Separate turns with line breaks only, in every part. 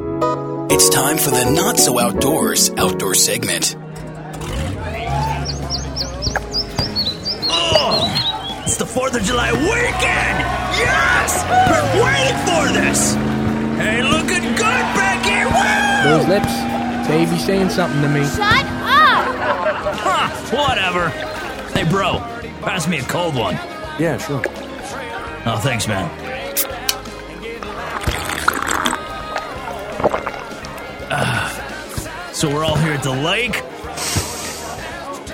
It's time for the Not So Outdoors outdoor segment.
Oh, it's the 4th of July weekend! Yes! Been waiting for this! Hey, looking good back here! Woo!
Those lips, baby saying something to me.
Shut up!
Huh, whatever. Hey, bro, pass me a cold one.
Yeah, sure.
Oh, thanks, man. So we're all here at the lake.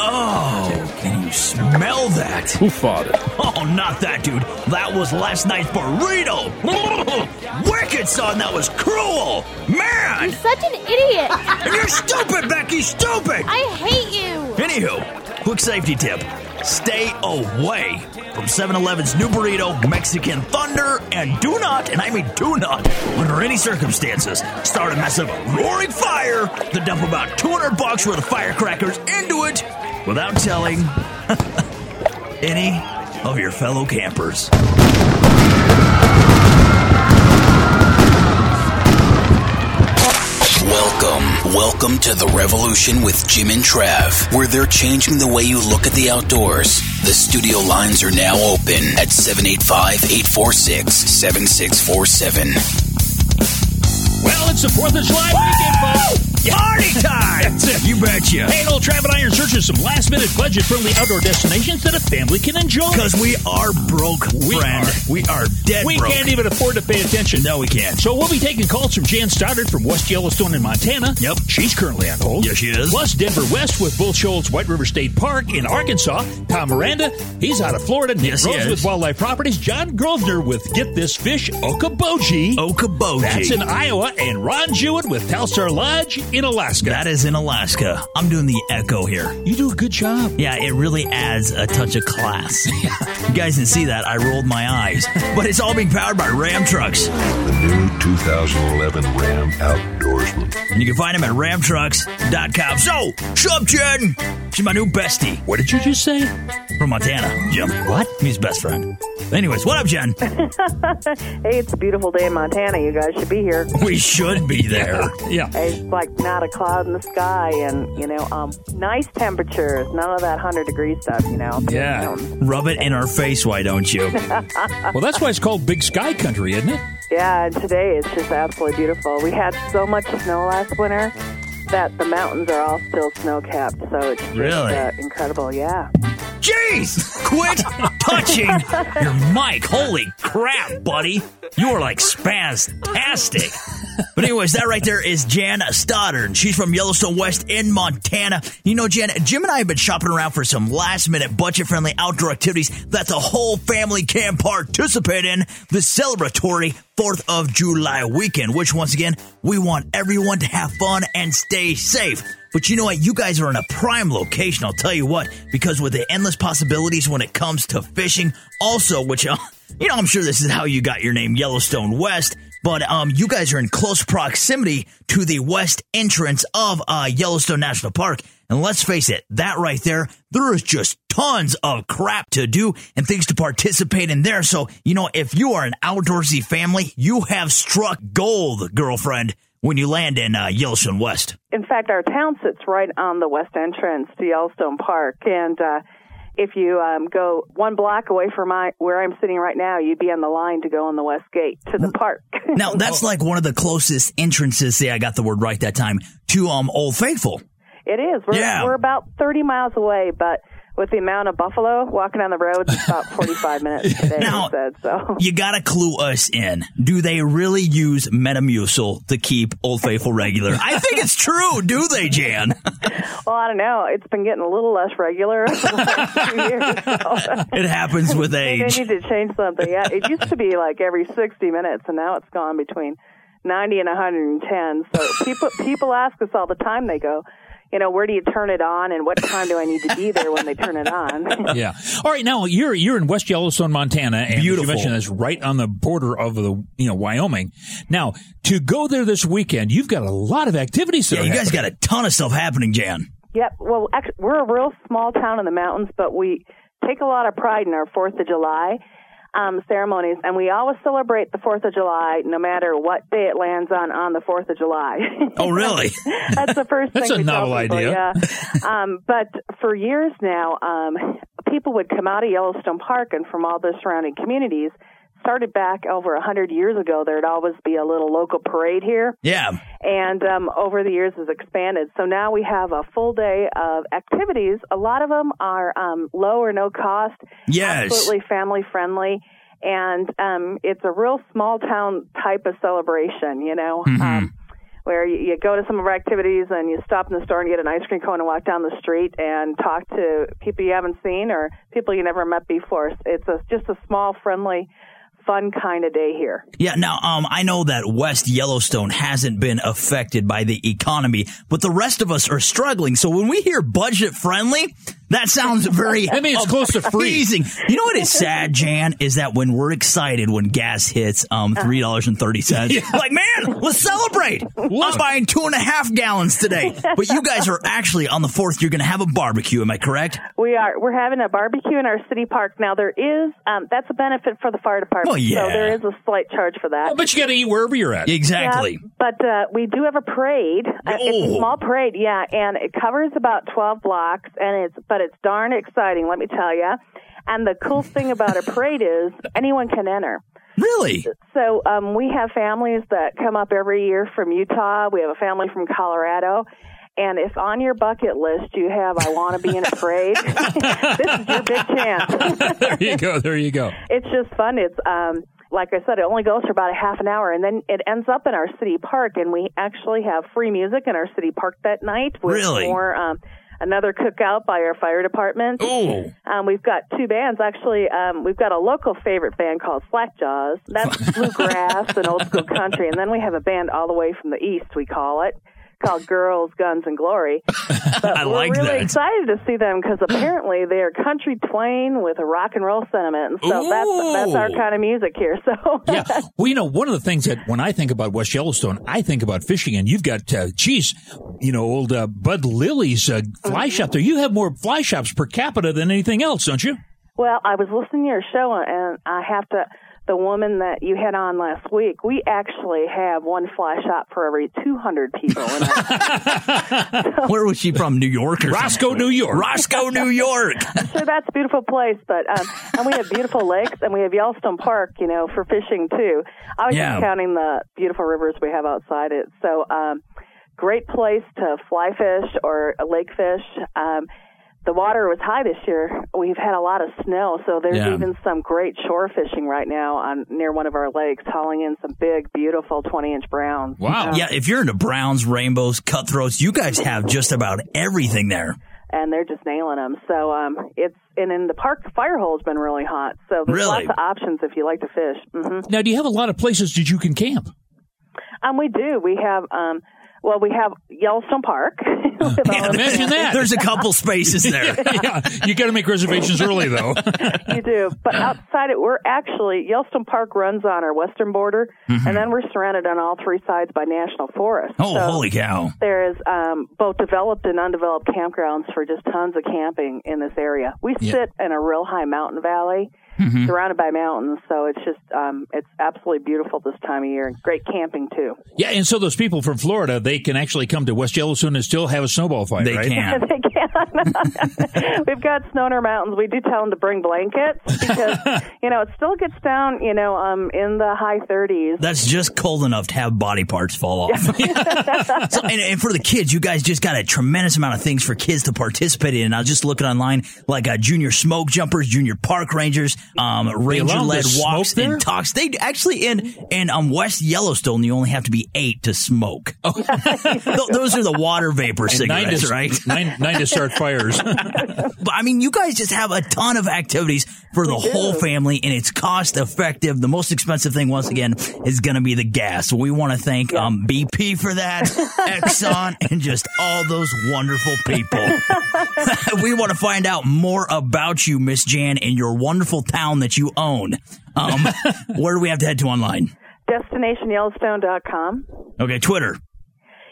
Oh, can you smell that?
Who farted?
Oh, not that, dude. That was last night's burrito. Wicked, son. That was cruel. Man.
You're such an idiot!
And you're stupid, Becky. Stupid.
I hate you!
Anywho, quick safety tip. Stay away from 7 Eleven's new burrito, Mexican Thunder, and do not, and I mean do not, under any circumstances, start a massive roaring fire to dump about 200 bucks worth of firecrackers into it without telling any of your fellow campers.
Welcome, welcome to the revolution with Jim and Trav, where they're changing the way you look at the outdoors. The studio lines are now open at 785 846 7647.
Well, it's the 4th of July weekend, folks.
Party time!
That's it.
You betcha.
Hey, old Trav and I are in some last minute budget friendly outdoor destinations that a family can enjoy.
Because we are broke,
We
friend.
are.
We are dead
we
broke.
can't even afford to pay attention.
No, we can't.
So we'll be taking calls from Jan Stoddard from West Yellowstone in Montana.
Yep.
She's currently on hold.
Yes, she is.
Plus Denver West with Bull Shoals White River State Park in Arkansas. Tom Miranda, he's out of Florida. Nick
Yes,
Rose with Wildlife Properties. John Grosvenor with Get This Fish, Okoboji.
Okoboji.
That's in Iowa. And Ron Jewett with Telstar Lodge in Alaska.
That is in Alaska. I'm doing the echo here.
you do a good job.
Yeah, it really adds a touch of class. you guys didn't see that. I rolled my eyes. But it's all being powered by Ram trucks.
The new 2011 Ram Outdoorsman.
And you can find them at ramtrucks.com. So, show up, Jen. She's my new bestie
What did you just say?
from Montana. Jim.
What?
He's best friend. Anyways, what up, Jen?
Hey, it's a beautiful day in Montana. You guys should be here.
we should be there.
Yeah.
It's like not a cloud in the sky, and you know, um, nice temperatures. None of that hundred degree stuff. You know.
Yeah.
Mountains.
Rub it in our face, why don't you?
Well, that's why it's called Big Sky Country, isn't it?
Yeah, and today it's just absolutely beautiful. We had so much snow last winter that the mountains are all still snow capped. So it's just
Really?
uh, incredible. Yeah.
Jeez! Quit touching your mic. Holy crap, buddy. You are like spastastic. But anyways, that right there is Jan Stoddard. She's from Yellowstone West in Montana. You know, Jan, Jim and I have been shopping around for some last minute budget friendly outdoor activities that the whole family can participate in the celebratory 4th of July weekend, which once again, we want everyone to have fun and stay safe. But you know what? You guys are in a prime location, I'll tell you what, because with the endless possibilities when it comes to fishing, also, which, uh, you know, I'm sure this is how you got your name, Yellowstone West, but um, you guys are in close proximity to the west entrance of uh, Yellowstone National Park. And let's face it, that right there, there is just tons of crap to do and things to participate in there. So, you know, if you are an outdoorsy family, you have struck gold, girlfriend, when you land in uh, Yellowstone West.
In fact, our town sits right on the west entrance to Yellowstone Park, and uh, if you um, go one block away from my where I'm sitting right now, you'd be on the line to go on the west gate to the park.
Now, that's like one of the closest entrances, say I got the word right that time, to um Old Faithful.
It is. We're,
Yeah.
we're about 30 miles away, but with the amount of buffalo walking on the roads, it's about 45 minutes today,
Now-
said. So,
You gotta clue us in. Do they really use Metamucil to keep Old Faithful regular? I think it's true. Do they, Jan?
well, I don't know. It's been getting a little less regular over the last few years. So.
It happens with age.
need to change something. Yeah, it used to be like every 60 minutes, and now it's gone between 90 and 110. So people people ask us all the time. They go, you know, where do you turn it on, and what time do I need to be there when they turn it on?
Yeah. All right. Now you're you're in West Yellowstone, Montana, and as you
Beautiful.
mentioned that's right on the border of the you know Wyoming. Now to go there this weekend, you've got a lot of activities.
Yeah,
are
you guys got a ton of stuff happening, Jan.
Yep. Well, actually, we're a real small town in the mountains, but we take a lot of pride in our Fourth of July um, ceremonies, and we always celebrate the Fourth of July, no matter what day it lands on on the Fourth of July.
Oh, really?
That's the first
That's
thing
a novel
people,
idea.
Yeah. um, but for years now, um, people would come out of Yellowstone Park and from all the surrounding communities. Started back over a hundred years ago. There'd always be a little local parade here
Yeah.
and um, over the years has expanded. So now we have a full day of activities. A lot of them are um, low or no cost,
Yes.
absolutely family friendly, and um, it's a real small town type of celebration. You know. Um, where you, you go to some of our activities and you stop in the store and get an ice cream cone and walk down the street and talk to people you haven't seen or people you never met before. It's a, just a small, friendly, fun kind of day here.
Yeah, now um, I know that West Yellowstone hasn't been affected by the economy, but the rest of us are struggling. So when we hear budget friendly, that sounds very
That means close to free.
amazing. You know what is sad, Jan, is that when we're excited when gas hits um three dollars and thirty cents, like man, let's celebrate. I'm buying two and a half gallons today. But you guys are actually on the fourth. You're going to have a barbecue. Am I correct?
We are. We're having a barbecue in our city park now. There is um, that's a benefit for the fire department.
Well, yeah.
So there is a slight charge for that.
But you got to eat wherever you're at.
Exactly.
Yeah, but uh, we do have a parade. Uh, It's
Oh.
a small parade, yeah, and it covers about twelve blocks, and it's but it's darn exciting. Let me tell you. And the cool thing about a parade is anyone can enter.
Really?
So um, we have families that come up every year from Utah. We have a family from Colorado. And if on your bucket list you have "I want to be in a parade," this is your big chance.
there you go. There you go.
it's just fun. It's um, like I said, it only goes for about a half an hour, and then it ends up in our city park, and we actually have free music in our city park that night. With
Really?
More um, another cookout by our fire department.
Oh.
Um, we've got two bands actually. Um, we've got a local favorite band called Slackjaws. That's bluegrass and old school country, and then we have a band all the way from the east. We call it called Girls, Guns, and Glory. But
I
we're
like
really
that.
excited to see them because apparently they're country twain with a rock and roll sentiment, and so that's that's our kind of music here. So
Yeah. Well, you know, one of the things that when I think about West Yellowstone, I think about fishing, and you've got, uh, geez, you know, old uh, Bud Lilly's uh, fly shop there. You have more fly shops per capita than anything else, don't you?
Well, I was listening to your show, and I have to. The woman that you had on last week, we actually have one fly shop for every 200 people. In our,
Where was she from? New York or
Roscoe, New York.
Roscoe, New York.
so that's a beautiful place, but um, and we have beautiful lakes, and we have Yellowstone Park, you know, for fishing too. I was
Yeah.
just counting the beautiful rivers we have outside it. So, um, great place to fly fish or lake fish. Um, the water was high this year. We've had a lot of snow, so there's
Yeah.
even some great shore fishing right now on near one of our lakes, hauling in some big, beautiful 20 inch browns.
Wow.
Yeah, if you're into browns, rainbows, cutthroats, you guys have just about everything there.
and they're just nailing them. So um, it's and in the park, the Firehole's been really hot. So there's
Really?
lots of options if you like to fish. hmm
Now, do you have a lot of places that you can camp?
Um, we do. We have um, well, we have Yellowstone Park. With all of-
Imagine that.
There's a couple spaces there.
yeah, you got to make reservations early, though.
you do, but outside it, we're actually Yellowstone Park runs on our western border, and then we're surrounded on all three sides by national forests.
Oh,
So
holy cow.
There is um, both developed and undeveloped campgrounds for just tons of camping in this area. We
Yeah.
sit in a real high mountain valley, surrounded by mountains, so it's just um, it's absolutely beautiful this time of year. Great camping too.
yeah, and so those people from Florida, they can actually come to West Yellowstone and still have a snowball fight,
They
right?
can.
they can. We've got snow in our mountains. We do tell them to bring blankets because you know it still gets down, you know, um, in the high 30s.
That's just cold enough to have body parts fall off. so, and, and for the kids, you guys just got a tremendous amount of things for kids to participate in. I was just looking online, like uh, junior smoke jumpers, junior park rangers, um, ranger led walks and talks. They actually in in um, West Yellowstone, you only have to be eight to smoke. Th- Those are the water vapor
And nine
cigarettes,
to,
right?
Nine, nine to start fires.
But I mean, you guys just have a ton of activities for the whole family, and it's cost effective. The most expensive thing, once again, is going to be the gas. We want to thank um, BP for that, Exxon, and just all those wonderful people. we want to find out more about you, Miss Jan, and your wonderful town that you own. Um, where do we have to head to online?
DestinationYellowstone.com
Okay, Twitter,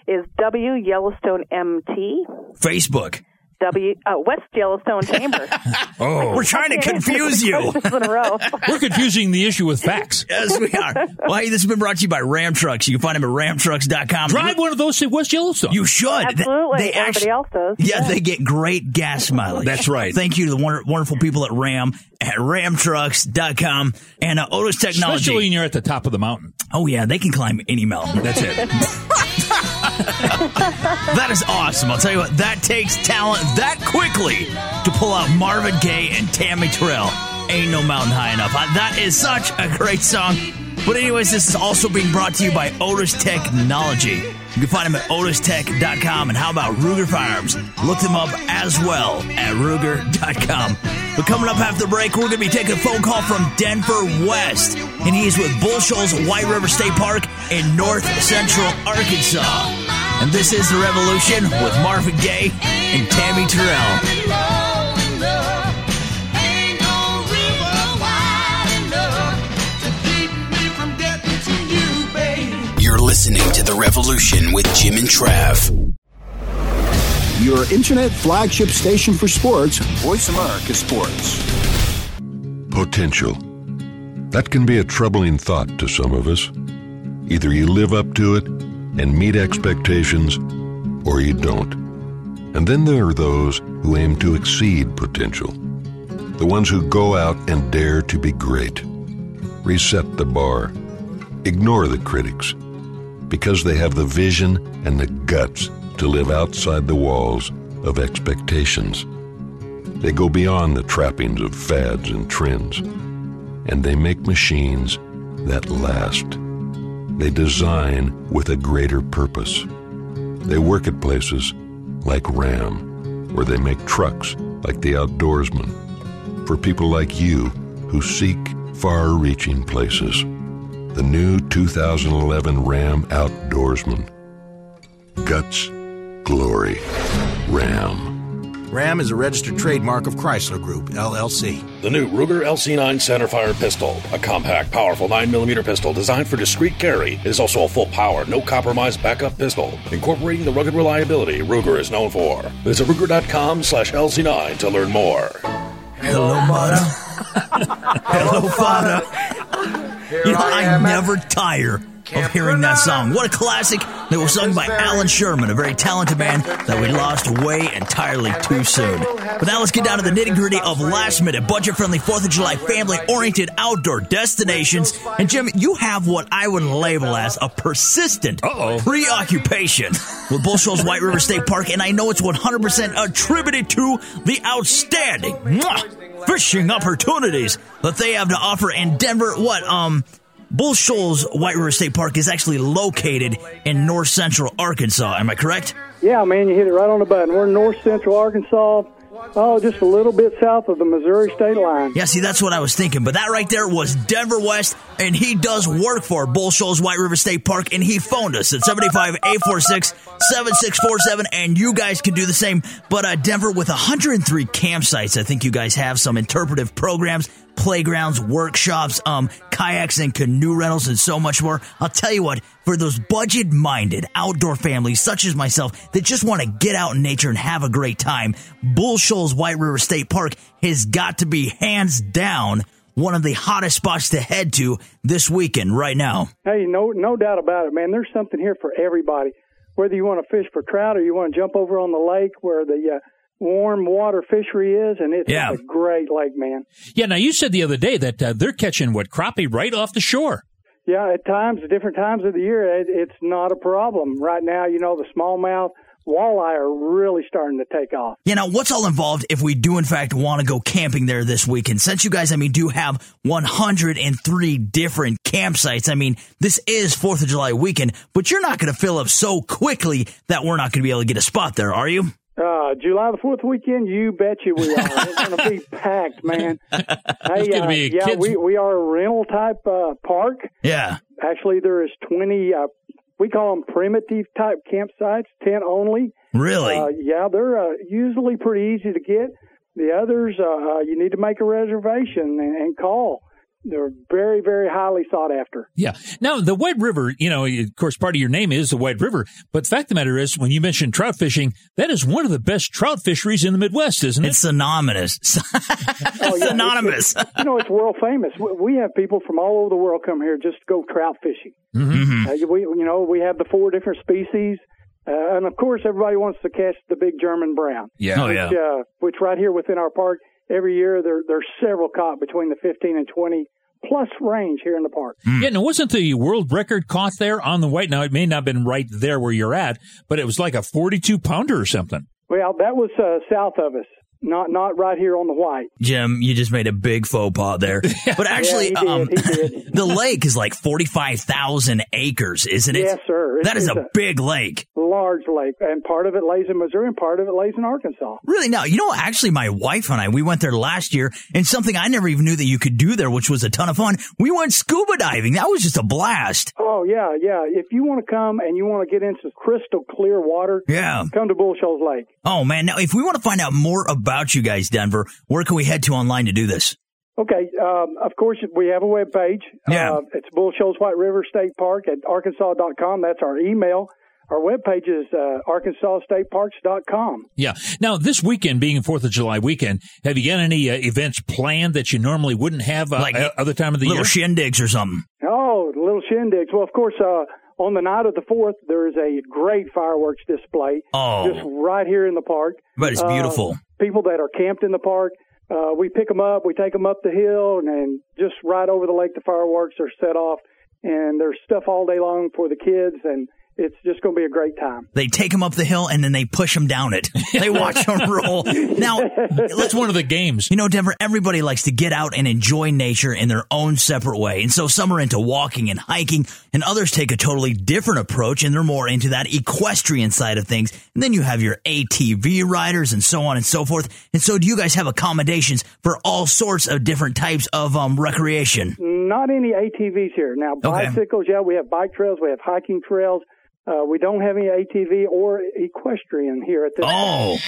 is W Yellowstone MT.
Facebook.
W uh, West Yellowstone Chamber.
Oh,
We're trying to confuse you.
Questions in a row.
we're confusing the issue with facts.
Yes, we are. Well, hey, this has been brought to you by Ram Trucks. You can find them at ramtrucks.com.
Drive one of those to West Yellowstone.
You should.
Absolutely.
They
Everybody
actually,
else does.
yeah, they get great gas mileage.
That's right.
Thank you to the wonderful people at Ram at ramtrucks.com and uh, Otis Technology.
Especially when you're at the top of the mountain.
oh, yeah, they can climb any mountain.
That's it.
That is awesome. I'll tell you what, that takes talent that quickly to pull out Marvin Gaye and Tammy Terrell. Ain't no mountain high enough. Uh, That is such a great song. But anyways, this is also being brought to you by Otis Technology. You can find them at otistech.com. And how about Ruger Firearms? Look them up as well at ruger.com. But coming up after the break, we're going to be taking a phone call from Denver West. And he's with Bull Shoals White River State Park in north central Arkansas. And this is The Revolution with Marvin Gaye and Tammy Terrell.
Listening to The Revolution with Jim and Trav.
Your internet flagship station for sports, Voice America Sports.
Potential. That can be a troubling thought to some of us. Either you live up to it and meet expectations, or you don't. And then there are those who aim to exceed potential. The ones who go out and dare to be great. Reset the bar. Ignore the critics. Because they have the vision and the guts to live outside the walls of expectations. They go beyond the trappings of fads and trends, and they make machines that last. They design with a greater purpose. They work at places like RAM, where they make trucks like the outdoorsman, for people like you who seek far reaching places. The new 2011 Ram Outdoorsman. Guts, glory, Ram.
Ram is a registered trademark of Chrysler Group, LLC.
The new Ruger LC9 centerfire pistol, a compact, powerful 9mm pistol designed for discreet carry, is also a full power, no compromise backup pistol, incorporating the rugged reliability Ruger is known for. Visit Ruger.com slash LC9 to learn more.
Hello, Mata. Hello, Fada. You know, I never tire of hearing that song. What a classic that was sung by Allan Sherman, a very talented man that we lost way entirely too soon. But now let's get down to the nitty gritty of last minute, budget friendly 4th of July, family oriented outdoor destinations. And Jim, you have what I would label as a persistent oh preoccupation with Bull Shoals White River State Park, and I know it's 100% attributed to the outstanding mwah, fishing opportunities that they have to offer in Denver. What, um, Bull Shoals White River State Park is actually located in north central Arkansas. Am I correct?
Yeah, man, you hit it right on the button. We're in north central Arkansas, oh, just a little bit south of the Missouri state line.
Yeah, see, that's what I was thinking. But that right there was Denver West, and he does work for Bull Shoals White River State Park, and he phoned us at 75 846 7647, and you guys can do the same. But uh, Denver, with 103 campsites, I think you guys have some interpretive programs, playgrounds, workshops, um, kayaks and canoe rentals, and so much more. I'll tell you what, for those budget minded outdoor families such as myself that just want to get out in nature and have a great time, Bull Shoals White River State Park has got to be hands down one of the hottest spots to head to this weekend right now.
Hey, no, no doubt about it, man. There's something here for everybody. Whether you want to fish for trout or you want to jump over on the lake where the uh, warm water fishery is, and it's
Yeah.
a great lake, man.
Yeah, now you said the other day that uh, they're catching what crappie right off the shore.
Yeah, at times, at different times of the year, it, it's not a problem. Right now, you know, the smallmouth walleye are really starting to take off.
You know, what's all involved if we do in fact want to go camping there this weekend? Since you guys, I mean, do have 103 different campsites. I mean, this is 4th of July weekend, but you're not going to fill up so quickly that we're not going to be able to get a spot there, are you?
Uh, July the Fourth weekend, you bet you we are. It's going to be packed, man. Hey, uh,
be
yeah,
kids-
we we are a rental type uh, park.
Yeah.
Actually, there is twenty. Uh, we call them primitive type campsites, tent only.
Really?
Uh, yeah, they're uh, usually pretty easy to get. The others, uh, uh, you need to make a reservation and, and call. They're very, very highly sought after.
Yeah. Now, the White River, you know, of course, part of your name is the White River. But the fact of the matter is, when you mention trout fishing, that is one of the best trout fisheries in the Midwest, isn't it?
It's synonymous.
Oh, yeah,
synonymous.
It's, it's, you know, it's world famous. We, we have people from all over the world come here just to go trout fishing.
Mm-hmm.
Uh, we, you know, we have the four different species, uh, and of course, everybody wants to catch the big German brown.
Yeah.
Oh,
which,
yeah.
uh, which right here within our park, every year there there's several caught between the 15 and 20 plus range here in the park.
Yeah, now wasn't the world record caught there on the white? Now, it may not have been right there where you're at, but it was like a 42 pounder or something.
Well, that was uh, south of us, not not right here on the white.
Jim, you just made a big faux pas there. But actually,
Yeah, he did,
um,
he did.
the lake is like 45,000 acres, isn't it?
Yes, sir. It
That is
is
a
a-
big lake.
Large lake, and part of it lays in Missouri, and part of it lays in Arkansas.
Really? Now, you know, actually, my wife and I, we went there last year, and something I never even knew that you could do there, which was a ton of fun. We went scuba diving. That was just a blast.
Oh yeah, yeah. If you want to come and you want to get into crystal clear water,
Yeah.
come to Bull Shoals Lake.
Oh, man. Now, if we want to find out more about you guys, Denver, where can we head to online to do this?
Okay, um, of course we have a web page.
Yeah.
Uh, it's Bull Shoals White River State Park at arkansas.com. That's our email. Our web page is uh, arkansasstateparks.com.
Yeah. Now, this weekend being 4th of July weekend, have you got any uh, events planned that you normally wouldn't have uh,
Like
other time of the
Little
year?
shindigs or something.
Oh, the little shindigs. Well, of course, uh, on the night of the 4th, there is a great fireworks display.
Oh.
Just right here in the park.
But it's
Uh,
beautiful.
people that are camped in the park, uh, we pick them up, we take them up the hill, and, and just right over the lake, the fireworks are set off. And there's stuff all day long for the kids, and it's just going to be a great time.
They take them up the hill and then they push them down it. They watch them roll. Now,
That's one of the games.
You know, Denver, everybody likes to get out and enjoy nature in their own separate way. And so some are into walking and hiking, and others take a totally different approach and they're more into that equestrian side of things. And then you have your ATV riders and so on and so forth. And so do you guys have accommodations for all sorts of different types of um, recreation?
Not any ATVs here. Now,
Okay.
bicycles, yeah, we have bike trails, we have hiking trails. Uh, we don't have any ATV or equestrian here at this.
Oh,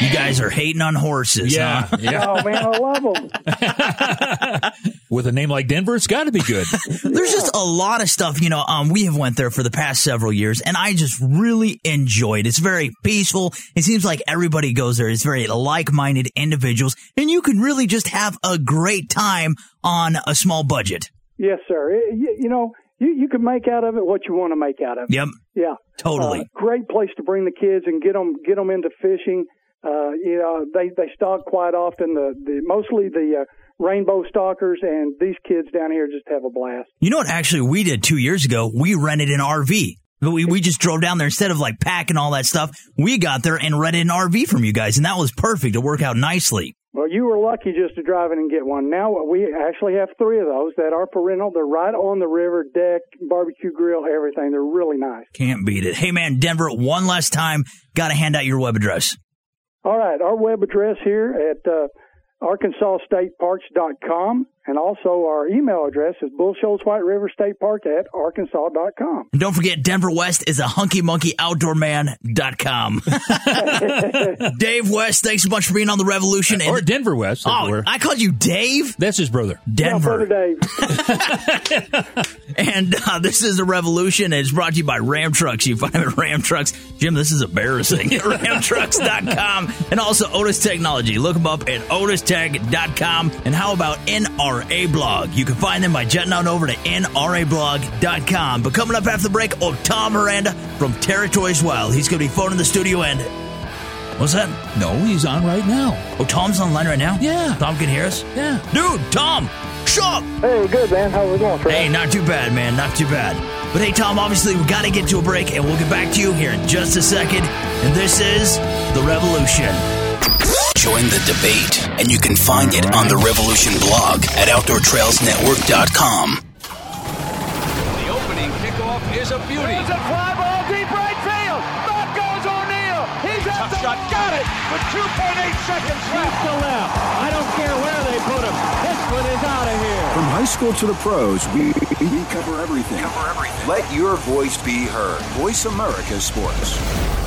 you guys are hating on horses,
Yeah.
huh?
Yeah.
Oh man, I love them.
With a name like Denver, it's got to be good.
There's just a lot of stuff, you know, um, we have went there for the past several years and I just really enjoyed. It's very peaceful. It seems like everybody goes there. It's very like-minded individuals and you can really just have a great time on a small budget.
Yes, sir. It- you, you know, you you can make out of it what you want to make out of it.
Yep.
Yeah,
Totally.
Uh, great place to bring the kids and get them get them into fishing. Uh, you know, they they stock quite often. The the mostly the uh, rainbow stalkers and these kids down here just have a blast.
You know what actually we did two years ago? We rented an RV. But we, we just drove down there instead of like packing all that stuff. We got there and rented an RV from you guys and that was perfect. It worked out nicely.
Well, you were lucky just to drive in and get one. Now we actually have three of those that are parental. They're right on the river deck, barbecue grill, everything. They're really nice.
Can't beat it. Hey man, Denver, one last time, gotta hand out your web address.
All right, our web address here at uh, arkansasstateparks.com, and also our email address is Bull Shoals White River State Park at arkansas.com.
And don't forget, Denver West is a hunky monkey outdoor man.com. Dave West, thanks so much for being on the revolution. And,
or Denver West.
oh,
everywhere.
I called you Dave?
That's his brother.
Yeah, Brother
Denver.
Dave.
And uh, this is the revolution. It's brought to you by Ram Trucks. You find them at Ram Trucks. Jim, this is embarrassing. RamTrucks.com and also Otis Technology. Look them up at OtisTech.com. And how about NRA Blog? You can find them by jetting on over to NRAblog.com. But coming up after the break, oh, Tom Miranda from Territories Wild. He's going to be phoning the studio and What's that?
No, he's on right now.
Oh, Tom's online right now?
Yeah.
Tom can hear us?
Yeah.
Dude, Tom, shut up!
Hey, good man. How we going? Fred?
Hey, not too bad, man. Not too bad. But hey, Tom, obviously we got to get to a break, and we'll get back to you here in just a second. And this is The Revolution.
Join the debate, and you can find it on the Revolution blog at OutdoorTrailsNetwork.com.
The opening kickoff is a beauty.
It's a fly ball deep right field. Back goes O'Neal. He's at the
shot.
got it with 2.8 seconds left.
to left. I don't care where they put him. This one is out of here.
From high school to the pros, we, we cover everything. Cover everything. Let your voice be heard. Voice America Sports.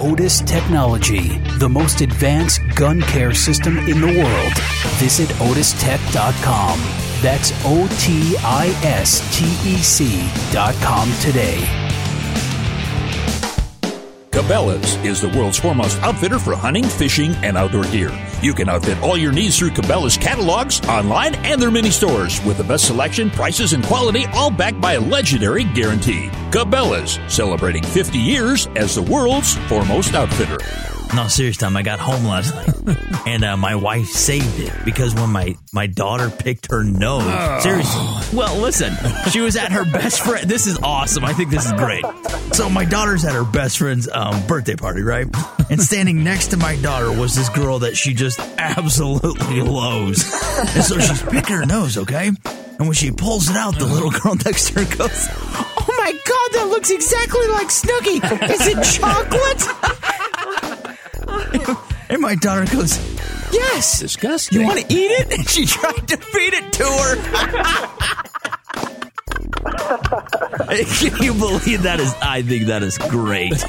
Otis Technology, the most advanced gun care system in the world. Visit otistech.com. That's O T I S T E C.com today.
Cabela's is the world's foremost outfitter for hunting, fishing, and outdoor gear. You can outfit all your needs through Cabela's catalogs, online, and their mini stores with the best selection, prices, and quality, all backed by a legendary guarantee. Cabela's, celebrating 50 years as the world's foremost outfitter.
No, serious, Tom. I got home last night, and uh, my wife saved it because when my my daughter picked her nose, seriously. Well, listen, she was at her best friend. This is awesome. I think this is great. So my daughter's at her best friend's um, birthday party, right? And standing next to my daughter was this girl that she just absolutely loves, and so she's picking her nose, okay? And when she pulls it out, the little girl next to her goes, "Oh my god, that looks exactly like Snooki! Is it chocolate?" And my daughter goes, Yes.
Disgusting.
You want to eat it? And she tried to feed it to her. Can you believe that is? I think that is great.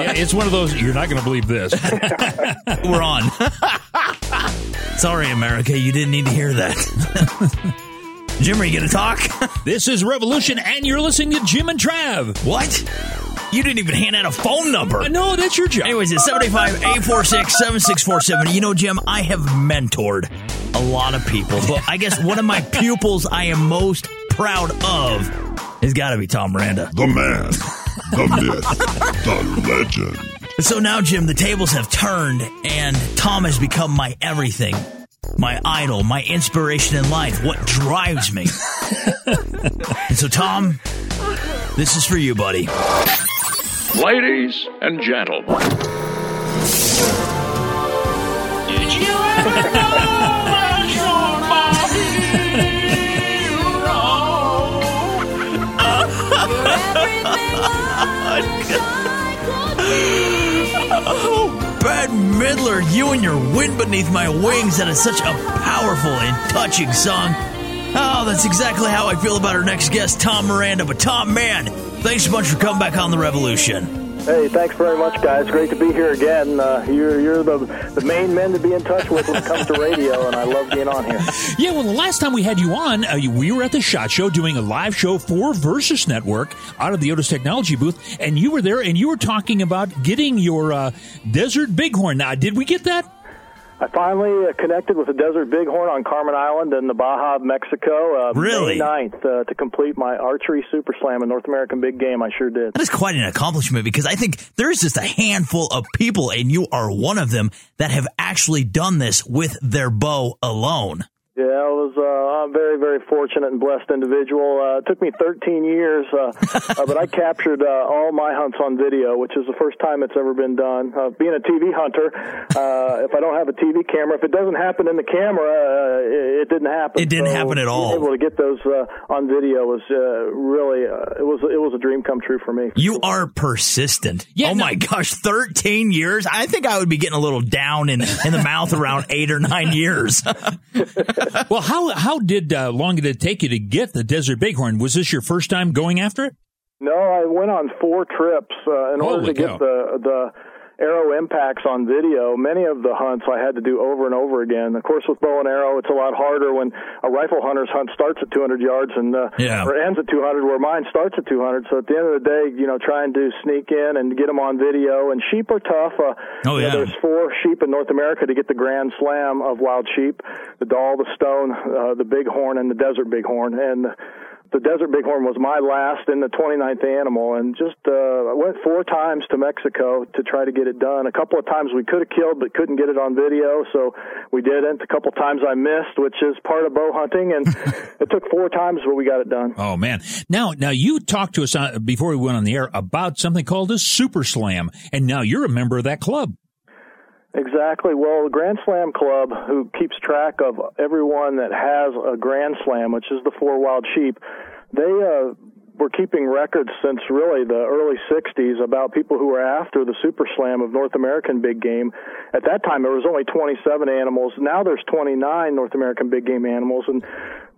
Yeah, it's one of those, you're not going to believe this.
We're on. Sorry, America. You didn't need to hear that. Jim, are you going to talk?
This is Revolution, and you're listening to Jim and Trav.
What? You didn't even hand out a phone number.
Uh, no, that's your job.
Anyways, it's 785 846 7647. You know, Jim, I have mentored a lot of people, but I guess one of my pupils I am most proud of has got to be Tom Miranda.
The man, the myth, the legend.
So now, Jim, the tables have turned, and Tom has become my everything, my idol, my inspiration in life, what drives me. and so, Tom, this is for you, buddy.
Ladies and gentlemen.
Did you ever know that you're my
Oh, Bette Midler, you and your wind beneath my wings. That is such a powerful and touching song. Oh, that's exactly how I feel about our next guest, Tom Miranda. But Tom, man, thanks so much for coming back on the Revolution.
Hey, thanks very much, guys. Great to be here again. Uh, you're you're the the main men to be in touch with when it comes to radio, and I love being on here.
Yeah, well, the last time we had you on, uh, we were at the SHOT Show doing a live show for Versus Network out of the Otis Technology booth, and you were there and you were talking about getting your uh, Desert Bighorn. Now, did we get that?
I finally uh, connected with the Desert Bighorn on Carmen Island in the Baja of Mexico. Uh,
Really?
May 9th uh, to complete my archery super slam in North American Big Game. I sure did.
That is quite an accomplishment because I think there's just a handful of people, and you are one of them, that have actually done this with their bow alone.
Yeah, I was uh, a very, very fortunate and blessed individual. Uh, it took me 13 years, uh, uh, but I captured uh, all my hunts on video, which is the first time it's ever been done. Uh, being a TV hunter, uh, if I don't have a TV camera, if it doesn't happen in the camera, uh, it, it didn't happen.
It didn't
So
happen at all.
Being able to get those uh, on video was uh, really uh, it was it was a dream come true for me.
You are persistent. Yeah, oh my gosh, 13 years? I think I would be getting a little down in, in the mouth around eight or nine years.
well, how how did uh, long did it take you to get the Desert Bighorn? Was this your first time going after it?
No, I went on four trips uh, in order
Holy
to get the the arrow impacts on video. Many of the hunts I had to do over and over again. Of course, with bow and arrow, it's a lot harder when a rifle hunter's hunt starts at 200 yards and uh,
Yeah.
or ends at 200, where mine starts at 200. So at the end of the day, you know, trying to sneak in and get them on video. And sheep are tough. Uh,
Oh,
you know,
yeah.
there's four sheep in North America to get the Grand Slam of wild sheep: the Dall, the stone, uh, the bighorn, and the desert bighorn. And the desert bighorn was my last and the 29th animal, and just uh, went four times to Mexico to try to get it done. A couple of times we could have killed, but couldn't get it on video, so we didn't. A couple of times I missed, which is part of bow hunting, and it took four times, but we got it done.
Oh man! Now, now you talked to us uh, before we went on the air about something called a Super Slam, and now you're a member of that club.
Exactly. Well, the Grand Slam Club, who keeps track of everyone that has a Grand Slam, which is the four wild sheep, they uh, were keeping records since really the early 60s about people who were after the Super Slam of North American big game. At that time, there was only 27 animals. Now there's 29 North American big game animals, and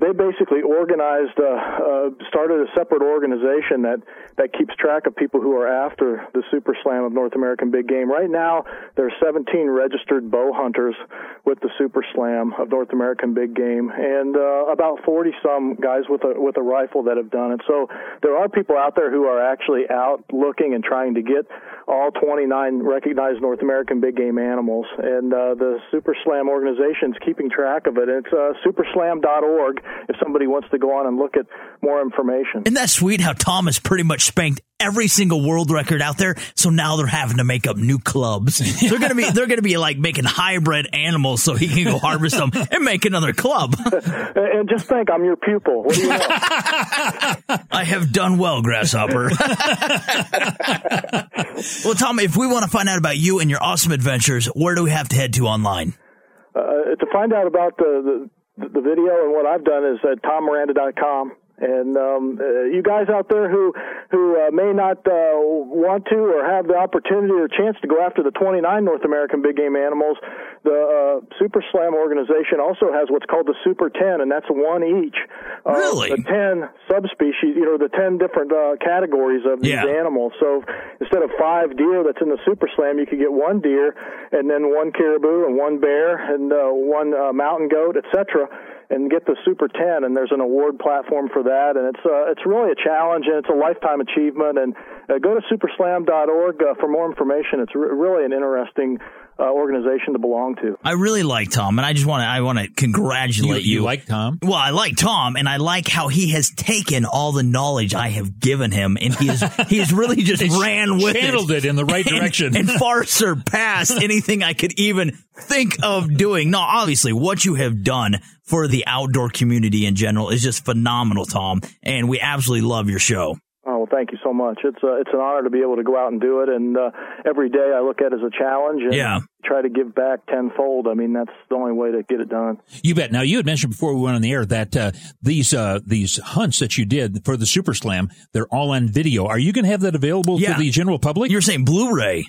they basically organized, uh, uh, started a separate organization that that keeps track of people who are after the Super Slam of North American Big Game. Right now, there are 17 registered bow hunters with the Super Slam of North American Big Game, and uh, about 40 some guys with a with a rifle that have done it. So there are people out there who are actually out looking and trying to get all 29 recognized North American big game animals, and uh, the Super Slam organization is keeping track of it. It's uh, superslam.org if somebody wants to go on and look at more information.
Isn't that sweet how Tom has pretty much spanked every single world record out there? So now they're having to make up new clubs. they're gonna be they're gonna be like making hybrid animals so he can go harvest them and make another club.
and just think, I'm your pupil. What do you?
I have done well, grasshopper. well, Tom, if we want to find out about you and your awesome adventures, where do we have to head to online?
Uh, to find out about the, the the video and what I've done is at tommiranda.com. And um, uh, you guys out there who who uh, may not uh, want to or have the opportunity or chance to go after the 29 North American big game animals, the uh, Super Slam organization also has what's called the Super 10, and that's one each. Uh,
really?
The 10 subspecies, you know, the 10 different uh, categories of these
Yeah.
animals. So instead of five deer that's in the Super Slam, you could get one deer and then one caribou and one bear and uh, one uh, mountain goat, etc and get the Super 10. And there's an award platform for that, and it's uh, it's really a challenge and it's a lifetime achievement. And uh, go to superslam.org uh, for more information. It's re- really an interesting uh, organization to belong to.
I really like Tom, and I just want to I want to congratulate you.
You like Tom?
Well, I like Tom, and I like how he has taken all the knowledge I have given him, and he has he has really just ran with it,
channeled it in the right
and-
direction.
and far surpassed anything I could even think of doing. No, obviously, what you have done for the outdoor community in general is just phenomenal, Tom, and we absolutely love your show.
Oh, well, thank you so much. It's uh, it's an honor to be able to go out and do it, and uh, every day I look at it as a challenge and
Yeah.
try to give back tenfold. I mean, that's the only way to get it done.
You bet. Now you had mentioned before we went on the air that uh, these uh, these hunts that you did for the Super Slam, they're all on video. Are you going to have that available
Yeah.
to the general public?
You're saying Blu-ray.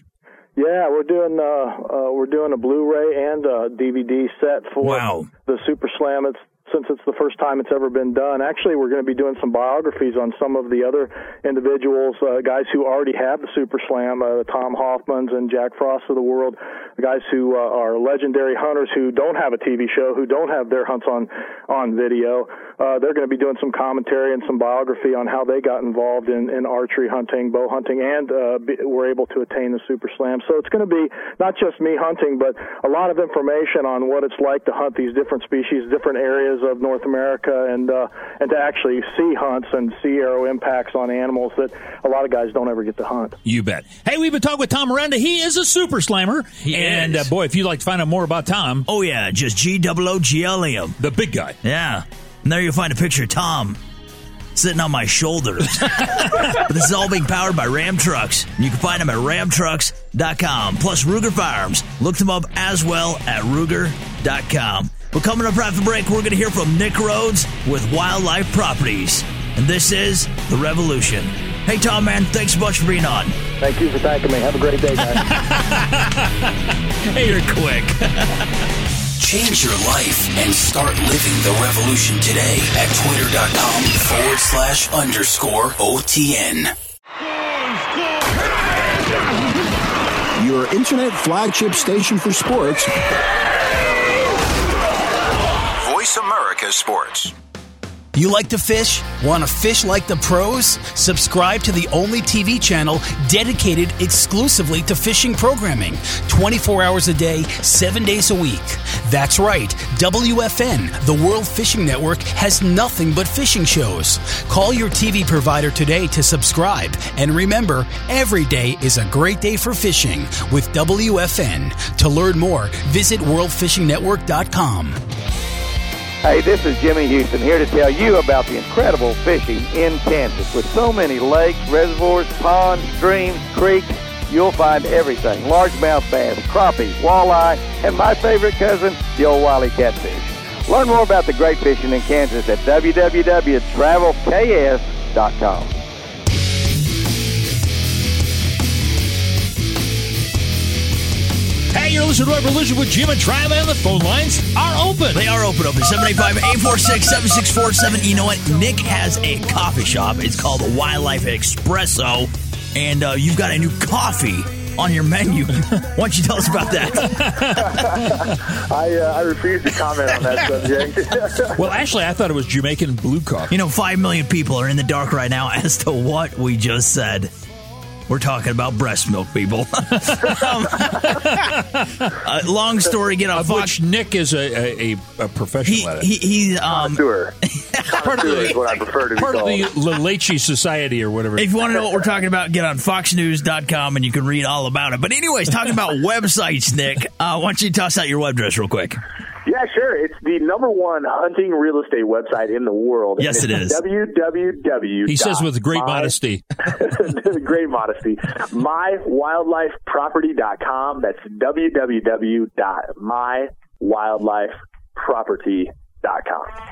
Yeah, we're doing uh, uh, we're doing a Blu-ray and a DVD set for
Wow.
the Super Slam. It's since it's the first time it's ever been done. Actually, we're going to be doing some biographies on some of the other individuals, uh, guys who already have the Super Slam, uh, the Tom Hoffmans and Jack Frost of the world, guys who uh, are legendary hunters who don't have a TV show, who don't have their hunts on on video. Uh, they're going to be doing some commentary and some biography on how they got involved in, in archery hunting, bow hunting, and uh, be, were able to attain the Super Slam. So it's going to be not just me hunting, but a lot of information on what it's like to hunt these different species, different areas of North America, and uh, and to actually see hunts and see arrow impacts on animals that a lot of guys don't ever get to hunt.
You bet. Hey, we've been talking with Tom Miranda. He is a super slammer. and
is.
Uh, boy, if you'd like to find out more about Tom,
Oh yeah, just G O O G L E M.
the big guy.
Yeah. And there you'll find a picture of Tom sitting on my shoulders. but this is all being powered by Ram Trucks. And you can find them at ramtrucks.com. Plus Ruger Firearms. Look them up as well at Ruger.com. Well, coming up after the break, we're going to hear from Nick Rhodes with Wildlife Properties. And this is The Revolution. Hey, Tom, man, thanks so much for being on.
Thank you for thanking me. Have a great day, guys.
Hey, you're quick.
Change your life and start living the revolution today at twitter.com forward slash underscore OTN.
Your internet flagship station for sports. Voice America Sports.
You like to fish? Want to fish like the pros? Subscribe to the only TV channel dedicated exclusively to fishing programming 24 hours a day, 7 days a week. That's right, WFN, the World Fishing Network, has nothing but fishing shows. Call your TV provider today to subscribe. And remember, every day is a great day for fishing with WFN. To learn more, visit worldfishingnetwork.com.
Hey, this is Jimmy Houston here to tell you about the incredible fishing in Kansas. With so many lakes, reservoirs, ponds, streams, creeks, you'll find everything. Largemouth bass, crappie, walleye, and my favorite cousin, the old wily catfish. Learn more about the great fishing in Kansas at www.travelks.com.
Hey, you're listening to Revolution with Jim and Trav, and the phone lines are open.
They are open, open. 785-846-7647. You know what? Nick has a coffee shop. It's called Wildlife Espresso. And uh, you've got a new coffee on your menu. Why don't you tell us about that?
I, uh, I refuse to comment on that subject.
well, actually, I thought it was Jamaican blue coffee.
You know, five million people are in the dark right now as to what we just said. We're talking about breast milk, people. um, uh, long story, get on
of
Fox.
which Nick is a, a, a professional
He,
at it.
he, he's um,
Connoisseur.
part of
is what I
the,
prefer to be
part of the La Society or whatever.
If you want to know what we're talking about, get on foxnews.com and you can read all about it. But, anyways, talking about websites, Nick, uh, why don't you toss out your web address real quick?
Yeah, sure. It's the number one hunting real estate website in the world.
Yes,
it's www.
he says with great modesty.
great modesty. MyWildlifeProperty.com. That's www.mywildlifeproperty.com.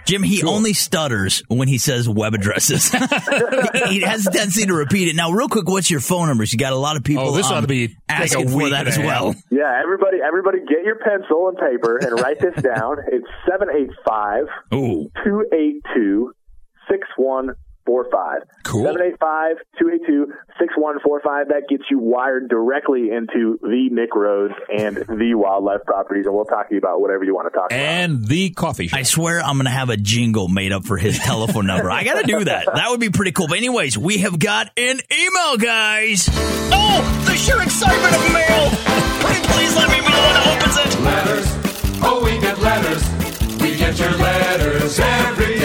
Jim, he only stutters when he says web addresses. he has a tendency to repeat it. Now, real quick, what's your phone numbers? You got a lot of people
Oh, this
um,
ought to be take a
asking for that as well.
Yeah, everybody, everybody, get your pencil and paper and write this down. It's seven eight five
Ooh.
two eight two six one four five.
Cool.
Seven eight five two eight two six one four five. That gets you wired directly into the Nick Rhodes and the wildlife properties, and we'll talk to you about whatever you want to talk about.
And the coffee shop.
I swear I'm going to have a jingle made up for his telephone number. I got to do that. That would be pretty cool. But, anyways, we have got an email, guys. Oh, the sheer excitement of mail. Pretty please let me be the one that opens it.
Letters. Oh, we get letters. We get your letters every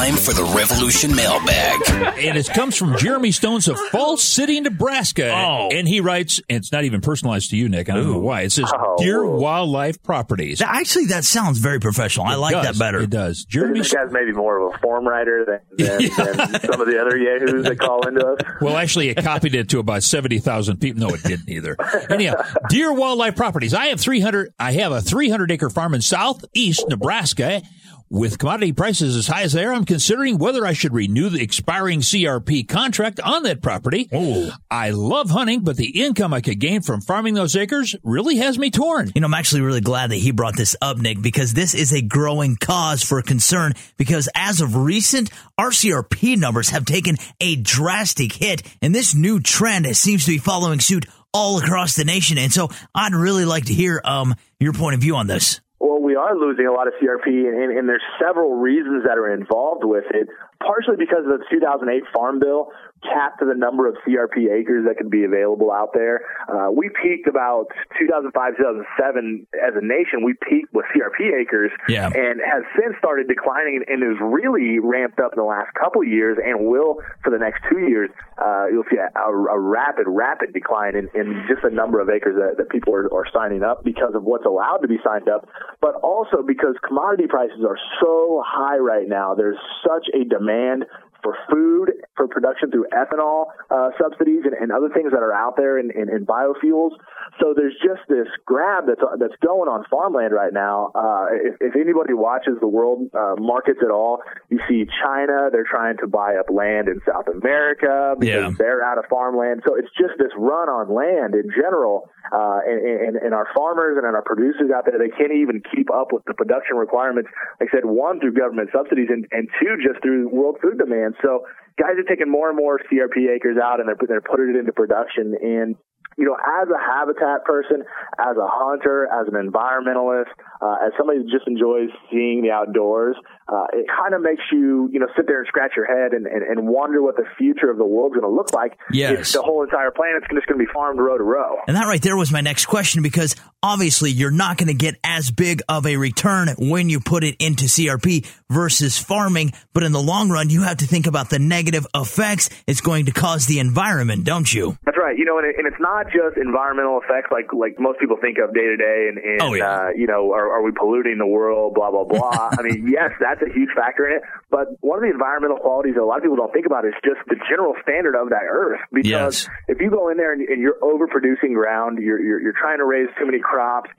time for the Revolution Mailbag.
and it comes from Jeremy Stones of Falls City, Nebraska.
Oh.
And he writes, and it's not even personalized to you, Nick. I don't know why. It says,
Oh.
Dear Wildlife Properties.
Actually, that sounds very professional. I like
does.
that better.
It does. Jeremy
this guy's maybe more of a form writer than, than, than some of the other yahoos that call into us.
Well, actually, it copied it to about seventy thousand people. No, it didn't either. Anyhow, dear wildlife properties, I have three hundred. I have a three hundred acre farm in southeast Nebraska. With commodity prices as high as they are, I'm considering whether I should renew the expiring CRP contract on that property.
Oh.
I love hunting, but the income I could gain from farming those acres really has me torn.
You know, I'm actually really glad that he brought this up, Nick, because this is a growing cause for concern. Because as of recent, RCRP numbers have taken a drastic hit, and this new trend seems to be following suit all across the nation. And so, I'd really like to hear um your point of view on this.
Well, we are losing a lot of CRP, and, and there's several reasons that are involved with it. Partially because of the 2008 Farm Bill capped the number of CRP acres that could be available out there. Uh, we peaked about 2005, 2007 as a nation. We peaked with CRP acres,
Yeah.
and has since started declining, and is really ramped up in the last couple of years, and will for the next two years. Uh, you'll see a, a rapid, rapid decline in, in just the number of acres that, that people are, are signing up because of what's allowed to be signed up, but also because commodity prices are so high right now. There's such a demand for food, for production through ethanol uh, subsidies and, and other things that are out there in, in, in biofuels. So there's just this grab that's that's going on farmland right now. Uh, if, if anybody watches the world uh, markets at all, you see China. They're trying to buy up land in South America because
Yeah.
they're out of farmland. So it's just this run on land in general. Uh, and, and, and our farmers and our producers out there, they can't even keep up with the production requirements. Like I said, one through government subsidies and, and two just through world food demand. So guys are taking more and more CRP acres out and they're, they're putting it into production. And you know, as a habitat person, as a hunter, as an environmentalist, uh, as somebody who just enjoys seeing the outdoors, uh, it kind of makes you, you know, sit there and scratch your head and, and, and wonder what the future of the world's going to look like.
Yes.
If the whole entire planet's just going to be farmed row to row.
And that right there was my next question because obviously you're not going to get as big of a return when you put it into CRP versus farming. But in the long run, you have to think about the negative effects it's going to cause the environment, don't you?
That's right. You know, and, it, and it's not just environmental effects like like most people think of day to day, and, and
Oh, yeah.
uh, you know, are, are we polluting the world? Blah blah blah. I mean, yes, that's a huge factor in it. But one of the environmental qualities that a lot of people don't think about is just the general standard of that earth. Because if you go in there and, and you're overproducing ground, you're, you're you're trying to raise too many crops,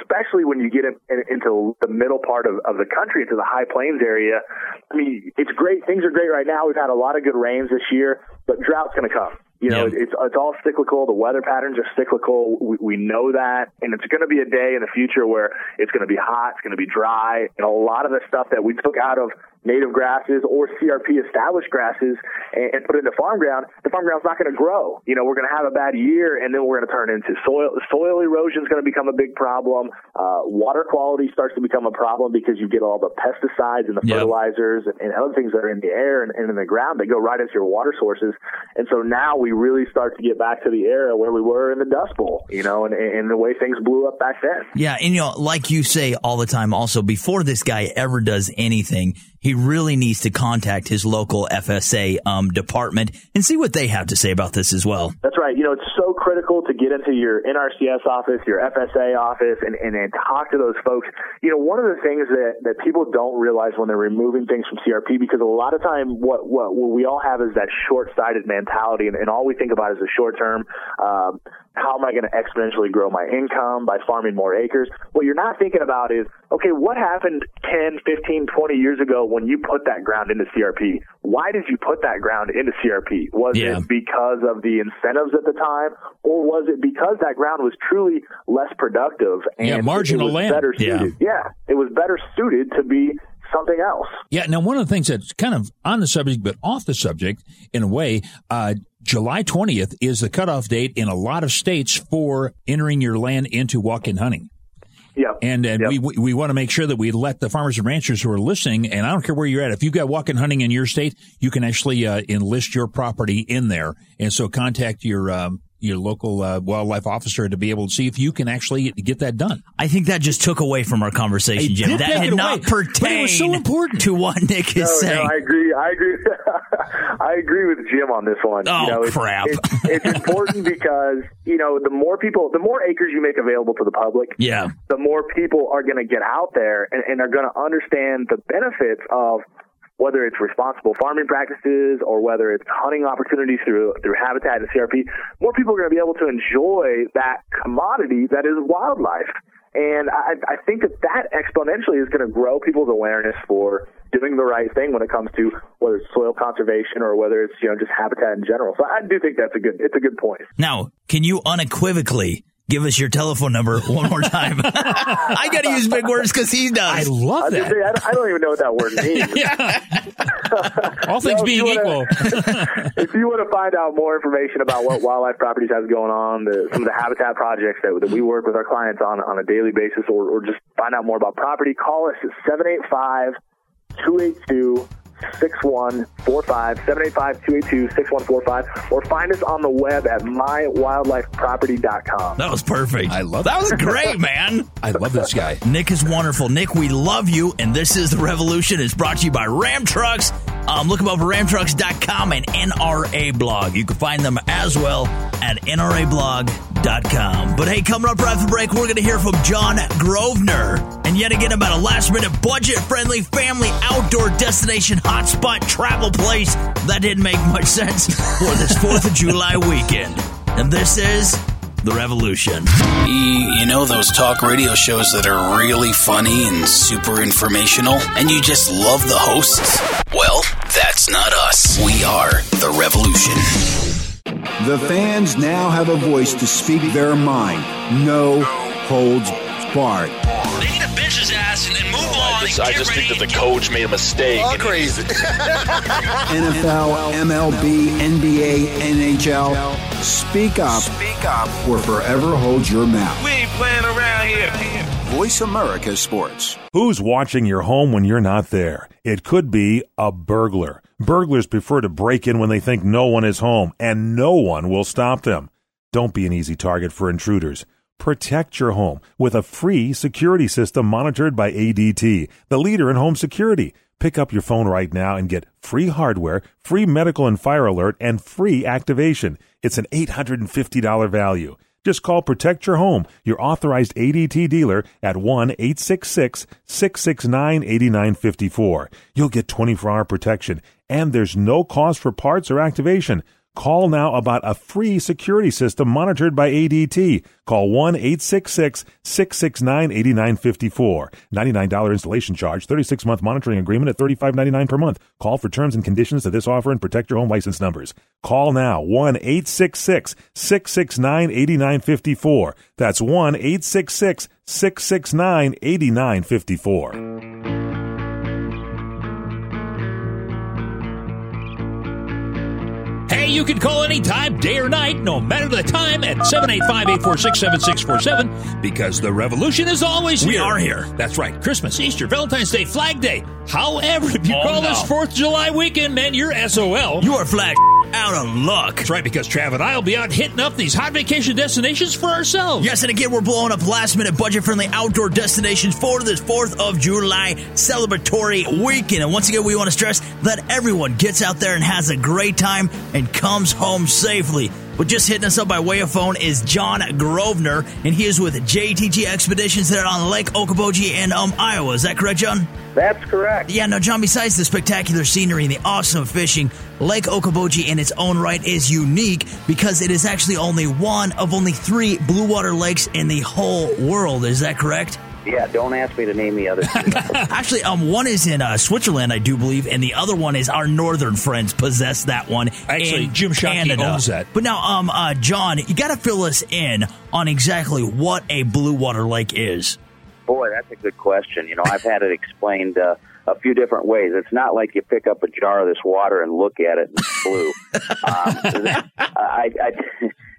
especially when you get in, in, into the middle part of, of the country, into the high plains area. I mean, it's great. Things are great right now. We've had a lot of good rains this year, but drought's going to come. You know, it's it's all cyclical. The weather patterns are cyclical. We, we know that, and it's going to be a day in the future where it's going to be hot, it's going to be dry, and a lot of the stuff that we took out of native grasses or CRP established grasses and, and put into farm ground, the farm ground's not going to grow. You know, we're going to have a bad year, and then we're going to turn into soil. Soil erosion is going to become a big problem. Uh, water quality starts to become a problem because you get all the pesticides and the
Yep.
fertilizers and, and other things that are in the air and, and in the ground that go right into your water sources. And so now we really start to get back to the era where we were in the Dust Bowl, you know, and, and the way things blew up back then.
Yeah, and you know, like you say all the time also, before this guy ever does anything, he really needs to contact his local FSA um, department and see what they have to say about this as well.
That's right. You know, it's so critical to get into your NRCS office, your FSA office, and, and, and talk to those folks. You know, one of the things that, that people don't realize when they're removing things from CRP, because a lot of time what, what, what we all have is that short-sighted mentality, and, and all we think about is the short term. Um, how am I going to exponentially grow my income by farming more acres? What you're not thinking about is, okay, what happened 10, 15, 20 years ago when you put that ground into CRP? Why did you put that ground into CRP? Was
Yeah.
it because of the incentives at the time, or was it because that ground was truly less productive and
Yeah, marginal land.
better
Yeah.
Yeah, it was better suited to be something else.
Yeah. Now, one of the things that's kind of on the subject, but off the subject in a way, uh, July 20th is the cutoff date in a lot of states for entering your land into walk-in hunting.
Yeah.
And, and we, we, we want to make sure that we let the farmers and ranchers who are listening, and I don't care where you're at, if you've got walk-in hunting in your state, you can actually uh, enlist your property in there. And so contact your, um, your local uh, wildlife officer to be able to see if you can actually get that done.
I think that just took away from our conversation, Jim. That did
it
not
away, but it
pertain
was so important.
to what Nick is
no,
saying.
No, I agree. I agree. I agree with Jim on this one.
Oh,
you know, it's,
crap.
It's, it's important because you know the more people, the more acres you make available to the public,
yeah.
the more people are going to get out there and, and are going to understand the benefits of whether it's responsible farming practices or whether it's hunting opportunities through through habitat and CRP. More people are going to be able to enjoy that commodity that is wildlife. And I, I think that that exponentially is going to grow people's awareness for doing the right thing when it comes to whether it's soil conservation or whether it's you know just habitat in general. So I do think that's a good it's a good point.
Now, can you unequivocally give us your telephone number one more time? I got to use big words because he does.
I love
I, say, I, don't- I don't even know what that word means.
All things
No, if
being equal.
wanna- if you want to find out more information about what Wildlife Properties has going on, the, some of the habitat projects that, that we work with our clients on on a daily basis, or, or just find out more about property, call us at 785 282 6145 785 282 6145 or find us on the web at mywildlifeproperty.com.
That was perfect. I
love
that. was great, man.
I love this guy.
Nick is wonderful. Nick, we love you, and this is the revolution. It's brought to you by Ram Trucks. Um, look them up at ramtrucks.com and NRA blog. You can find them as well at NRAblog.com. But hey, coming up right after the break, we're going to hear from John Grosvenor. And yet again about a last minute budget friendly family outdoor destination hotspot travel place that didn't make much sense for this 4th of July weekend. And this is The Revolution.
You, you know those talk radio shows that are really funny and super informational, and you just love the hosts? Well, that's not us. We are The Revolution.
The fans now have a voice to speak their mind. No holds barred.
They need to bench his ass and then move oh, on.
I just, I just think that the coach made a mistake.
Oh,
and he-
NFL, MLB, NBA, NHL. Speak up. Speak up. Or forever hold your mouth.
We ain't playing around here.
Voice America Sports.
Who's watching your home when you're not there? It could be a burglar. Burglars prefer to break in when they think no one is home, and no one will stop them. Don't be an easy target for intruders. Protect your home with a free security system monitored by ADT, the leader in home security. Pick up your phone right now and get free hardware, free medical and fire alert, and free activation. It's an $850 value. Just call Protect Your Home, your authorized ADT dealer, at 1 866 669 8954. You'll get 24 hour protection, and there's no cost for parts or activation. Call now about a free security system monitored by ADT. Call 1 866 669 8954. $99 installation charge, 36 month monitoring agreement at $35.99 per month. Call for terms and conditions to this offer and protect your home license numbers. Call now 1 866 669 8954. That's 1 866 669 8954.
Hey, you can call anytime, day or night, no matter the time, at 785-846-7647, because the revolution is always here.
We are here.
That's right. Christmas, Easter, Valentine's Day, Flag Day. However, if you
Oh,
call
no.
this 4th July weekend, man, you're SOL.
You are flag out of luck.
That's right, because Trav and I will be out hitting up these hot vacation destinations for ourselves.
Yes, and again, we're blowing up last minute budget friendly outdoor destinations for this 4th of July celebratory weekend. And once again, we want to stress that everyone gets out there and has a great time and comes home safely. But just hitting us up by way of phone is John Grosvenor, and he is with JTG Expeditions there on Lake Okoboji in um, Iowa. Is that correct, John?
That's correct.
Yeah, no, John, besides the spectacular scenery and the awesome fishing, Lake Okoboji in its own right is unique because it is actually only one of only three blue water lakes in the whole world. Is that correct?
Yeah, don't ask me to name the other two.
Actually, um, one is in uh, Switzerland, I do believe, and the other one is our northern friends possess that one.
Actually,
in
Jim Shockey
Canada.
owns that.
But now, um, uh, John, you got to fill us in on exactly what a blue water lake is.
Boy, that's a good question. You know, I've had it explained uh, a few different ways. It's not like you pick up a jar of this water and look at it and it's blue. um, I, I,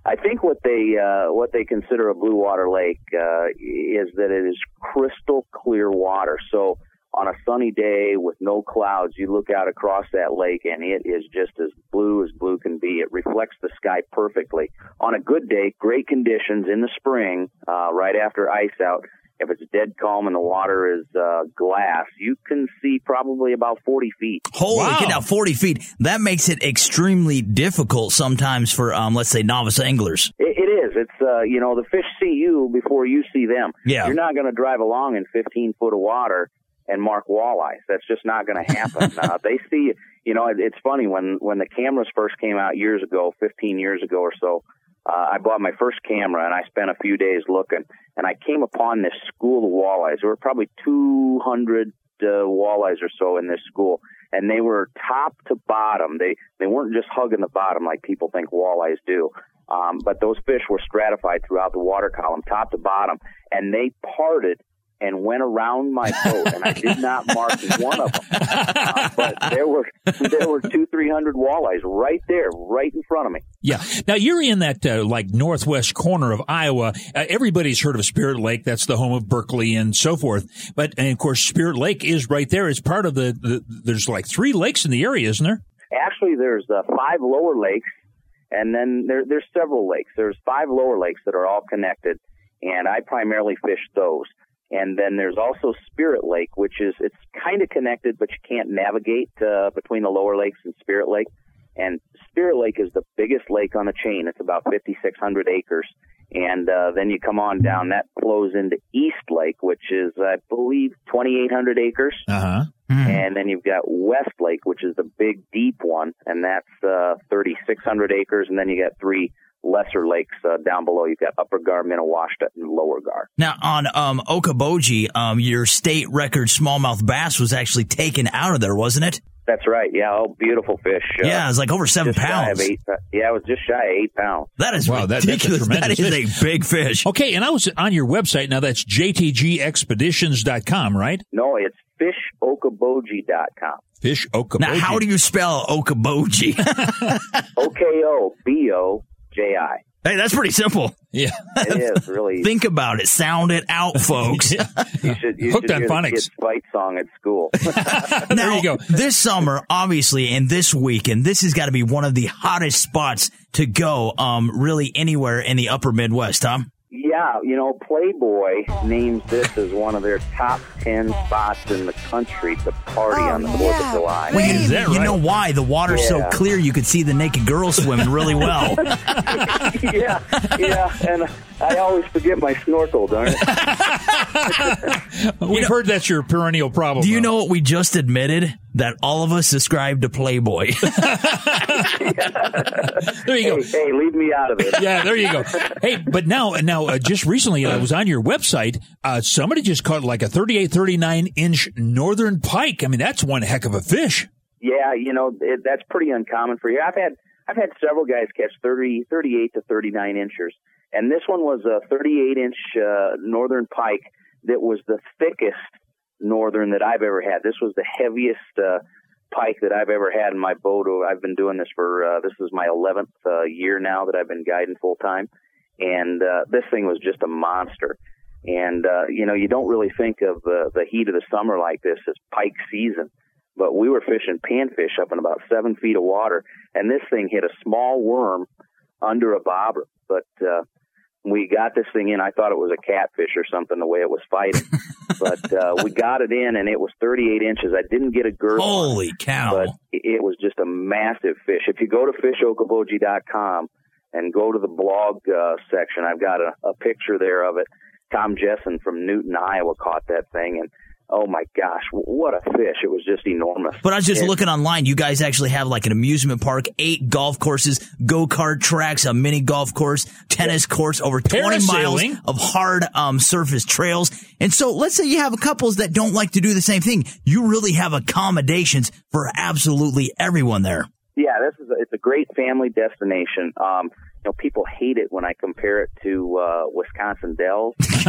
I think what they uh, what they consider a blue water lake uh, is that it is crystal clear water. So on a sunny day with no clouds, you look out across that lake and it is just as blue as blue can be. It reflects the sky perfectly. On a good day, great conditions in the spring, uh, right after ice out, if it's dead calm and the water is uh, glass, you can see probably about 40 feet.
Holy, get now 40 feet. That makes it extremely difficult sometimes for, um, let's say, novice anglers.
It, it is. It's uh, you know the fish see you before you see them.
Yeah.
You're not going to drive along in 15 foot of water and mark walleyes. That's just not going to happen. uh, they see. You know, it, it's funny when when the cameras first came out years ago, 15 years ago or so. Uh, I bought my first camera and I spent a few days looking, and I came upon this school of walleyes. There were probably 200 uh, walleyes or so in this school, and they were top to bottom. They they weren't just hugging the bottom like people think walleyes do. Um, but those fish were stratified throughout the water column, top to bottom, and they parted and went around my boat, and I did not mark one of them. Uh, but there were there were two, three hundred walleyes right there, right in front of me.
Yeah. Now you're in that uh, like northwest corner of Iowa. Uh, everybody's heard of Spirit Lake. That's the home of Berkley and so forth. But and of course, Spirit Lake is right there. It's part of the, the. There's like three lakes in the area, isn't there?
Actually, there's uh, five lower lakes, and then there, there's several lakes. There's five lower lakes that are all connected, and I primarily fish those. And then there's also Spirit Lake, which is it's kind of connected, but you can't navigate uh, between the lower lakes and Spirit Lake. And Spirit Lake is the biggest lake on the chain. It's about 5,600 acres. And uh, then you come on down, that flows into East Lake, which is, I believe, 2,800 acres.
Uh huh.
And then you've got West Lake, which is the big deep one, and that's uh, 3,600 acres. And then you got three lesser lakes uh, down below. You've got Upper Gar, Minnewashta, and Lower Gar.
Now, on um, Okoboji, um, your state record smallmouth bass was actually taken out of there, wasn't it?
That's right. Yeah, oh, beautiful fish. Uh,
Yeah, it was like over seven pounds.
of eight, yeah, it was just shy of eight pounds.
That is
Wow, that, that's a
ridiculous.
tremendous
that is
fish.
a big fish.
Okay, and I was on your website. Now that's jtgexpeditions.com, right?
No, it's fishokoboji.com.
Fish Okoboji.
Now, how do you spell Okoboji?
O K O B O J-I.
Hey, that's pretty simple.
Yeah.
It is really.
Think about it. Sound it out, folks.
You should, you
Hooked
should
on
hear
phonics.
the kids' fight song at school.
there you go. This summer, obviously, and this weekend, this has got to be one of the hottest spots to go, um, really anywhere in the upper Midwest, huh?
Yeah, you know, Playboy oh. names this as one of their top 10 spots in the country to party oh, on the 4th of July.
Well, you, you know why? The water's so clear you could see the naked girl swimming really well.
yeah, yeah, and I always forget my snorkel, darn it.
We've heard that's your perennial problem.
Do you know what we just admitted? That all of us subscribe to Playboy.
there you go.
Hey, hey, leave me out of it.
Yeah, there you go. Hey, but now, and now, uh, just recently, I was on your website. Uh, somebody just caught like a 38, 39 inch northern pike. I mean, that's one heck of a fish.
Yeah, you know it, that's pretty uncommon for you. I've had I've had several guys catch 30, 38 to 39 inchers, and this one was a 38 inch uh, northern pike that was the thickest northern that I've ever had. This was the heaviest uh, pike that I've ever had in my boat. I've been doing this for uh, this is my 11th uh, year now that I've been guiding full time, and uh, this thing was just a monster. And uh, you know, you don't really think of the the heat of the summer like this as pike season but we were fishing panfish up in about seven feet of water, and this thing hit a small worm under a bobber. But uh, we got this thing in. I thought it was a catfish or something, the way it was fighting. but uh, we got it in, and it was 38 inches. I didn't get a girth.
Holy cow.
But it it was just a massive fish. If you go to fishokoboji.com and go to the blog uh, section, I've got a, a picture there of it. Tom Jessen from Newton, Iowa caught that thing, and oh my gosh, what a fish! It was just enormous.
But I was just
And-
looking online. You guys actually have like an amusement park, eight golf courses, go kart tracks, a mini golf course, tennis courts, over 20 miles of hard um, surface trails. And so let's say you have couples that don't like to do the same thing. You really have accommodations for absolutely everyone there.
Yeah, this is a, it's a great family destination. Um, you know, people hate it when I compare it to uh, Wisconsin Dells,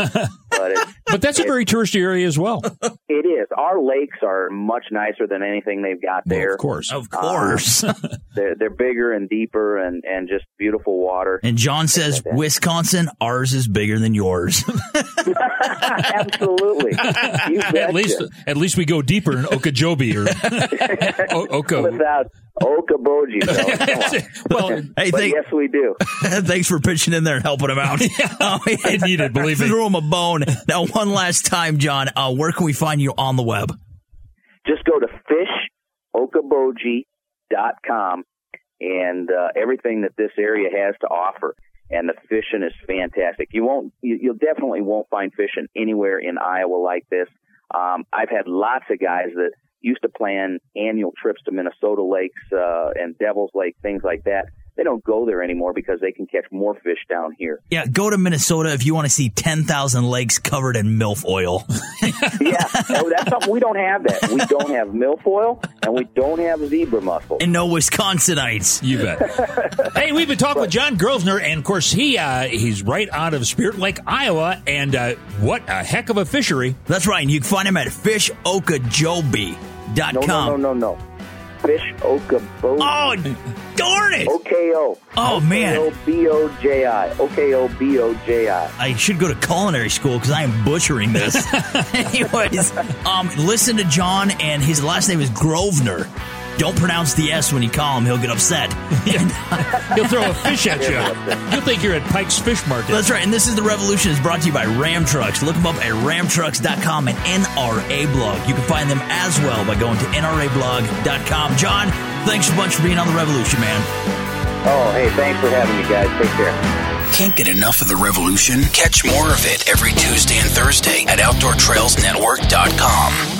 but
But that's a very touristy area as well.
it is. Our lakes are much nicer than anything they've got there.
of course.
Of course.
They're they're bigger and deeper and and just beautiful water.
and John says, Wisconsin, ours is bigger than yours.
Absolutely. You
at
betcha.
least, at least we go deeper in Okeechobee or o- Oko.
without Okoboji. though.
Well,
Hey, thank-
yes, we do.
Thanks for pitching in there and helping him out.
I need it, believe me.
Threw him a bone. Now, one last time, John, uh, where can we find you on the web?
just go to fishokoboji.com and uh, everything that this area has to offer. And the fishing is fantastic. You won't, you, you definitely won't find fishing anywhere in Iowa like this. Um, I've had lots of guys that used to plan annual trips to Minnesota lakes uh, and Devil's Lake, things like that. They don't go there anymore because they can catch more fish down here.
Yeah, go to Minnesota if you want to see 10,000 lakes covered in milfoil.
yeah, no, that's something we don't have. That we don't have milfoil and we don't have zebra mussel.
and no Wisconsinites.
You bet. hey, we've been talking with John Grosvenor, and of course, he uh, he's right out of Spirit Lake, Iowa, and uh, what a heck of a fishery!
That's right. And you can find him at fishokajobi.com.
No, no, no, no, no. Fish Okoboji.
Oh, darn it.
OKO.
Oh, man.
O-B-O-J-I. O-K-O-B-O-J-I.
I should go to culinary school because I am butchering this. Anyways, um, listen to John, and his last name is Grosvenor. Don't pronounce the S when you call him; he'll get upset.
He'll throw a fish at you. You'll think you're at Pike's Fish Market.
That's right. And this is the revolution. is brought to you by Ram Trucks. Look them up at ramtrucks.com and NRA blog. You can find them as well by going to nrablog.com. John, thanks so much for being on the revolution, man.
Oh, hey, thanks for having me, guys. Take care.
Can't get enough of the revolution? Catch more of it every Tuesday and Thursday at OutdoorTrailsNetwork.com.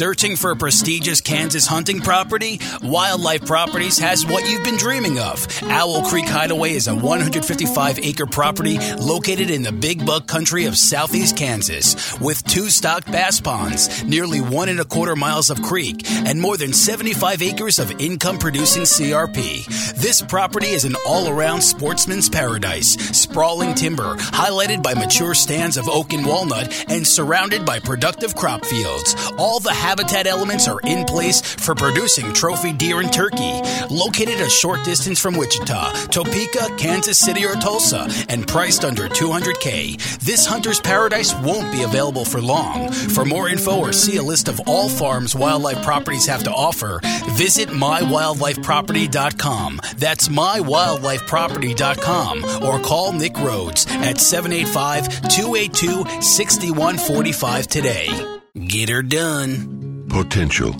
Searching for a prestigious Kansas hunting property? Wildlife Properties has what you've been dreaming of. Owl Creek Hideaway is a 155 acre property located in the big buck country of southeast Kansas with two stocked bass ponds, nearly one and a quarter miles of creek, and more than 75 acres of income producing CRP. This property is an all around sportsman's paradise, sprawling timber, highlighted by mature stands of oak and walnut, and surrounded by productive crop fields. All the habitat elements are in place for producing trophy deer and turkey. Located a short distance from Wichita, Topeka, Kansas City, or Tulsa, and priced under 200K, this hunter's paradise won't be available for long. For more info or see a list of all farms wildlife properties have to offer, visit mywildlifeproperty.com. That's mywildlifeproperty.com or call Nick Rhodes at 785 282 6145 today. Get her done.
Potential.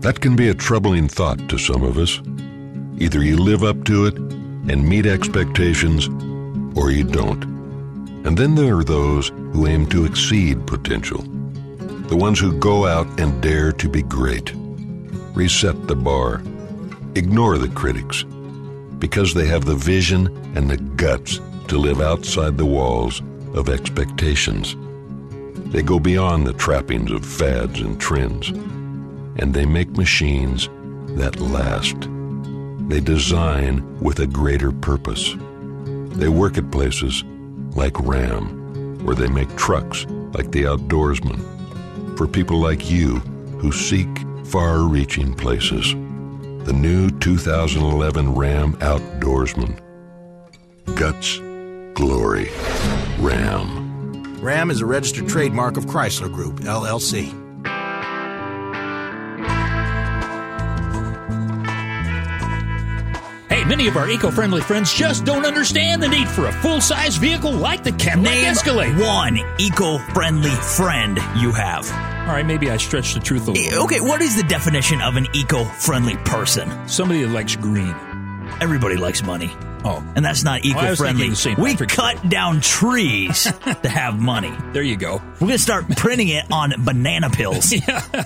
That can be a troubling thought to some of us. Either you live up to it and meet expectations, or you don't. And then there are those who aim to exceed potential. The ones who go out and dare to be great. Reset the bar. Ignore the critics. Because they have the vision and the guts to live outside the walls of expectations. They go beyond the trappings of fads and trends, and they make machines that last. They design with a greater purpose. They work at places like RAM, where they make trucks like the outdoorsman, for people like you who seek far reaching places. The new 2011 Ram Outdoorsman. Guts, glory, Ram.
Ram is a registered trademark of Chrysler Group, LLC.
Hey, many of our eco-friendly friends just don't understand the need for a full-size vehicle like the Cadillac
Name
Escalade.
one eco-friendly friend you have.
All right, maybe I stretched the truth a little.
Okay, what is the definition of an eco-friendly person?
Somebody that likes green.
Everybody likes money.
Oh,
And that's not
was
eco-friendly.
thinking
we cut down trees to have money.
There you go.
We're gonna start printing it on banana pills.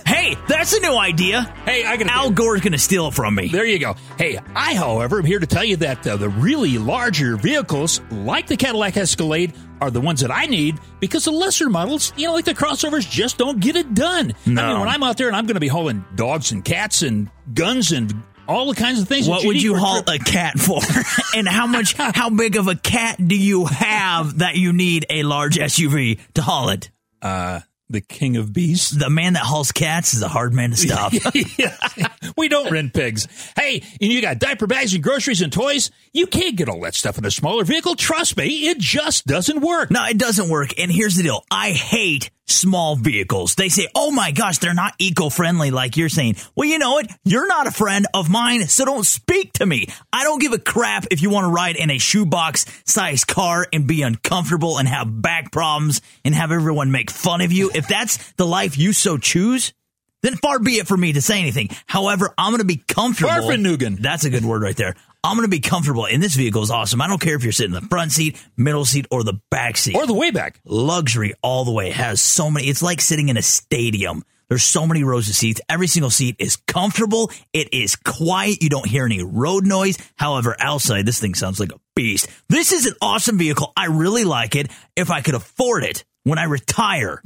Hey, that's a new idea.
Hey, I got
Al Gore's gonna steal it from me.
There you go. Hey, I, however, am here to tell you that uh, the really larger vehicles, like the Cadillac Escalade, are the ones that I need because the lesser models, you know, like the crossovers, just don't get it done. I mean, when I'm out there and I'm going to be hauling dogs and cats and guns and all the kinds of things.
What
that you
would
need
you
for a
haul
trip-
a cat for? and how much? How big of a cat do you have that you need a large SUV to haul it?
Uh, the king of beasts.
The man that hauls cats is a hard man to stop.
we don't rent pigs. Hey, and you got diaper bags and groceries and toys. You can't get all that stuff in a smaller vehicle. Trust me, it just doesn't work.
No, it doesn't work. And here's the deal. I hate small vehicles. They say, oh my gosh, they're not eco friendly like you're saying. Well, you know what? You're not a friend of mine, so don't speak to me. I don't give a crap if you want to ride in a shoebox sized car and be uncomfortable and have back problems and have everyone make fun of you. If that's the life you so choose, then far be it for me to say anything. However, I'm going to be comfortable.
Farfanugan.
That's a good word right there. I'm going to be comfortable, and this vehicle is awesome. I don't care if you're sitting in the front seat, middle seat, or the back seat.
Or the way back.
Luxury all the way. Has so many. It's like sitting in a stadium. There's so many rows of seats. Every single seat is comfortable. It is quiet. You don't hear any road noise. However, outside, this thing sounds like a beast. This is an awesome vehicle. I really like it. If I could afford it, when I retire,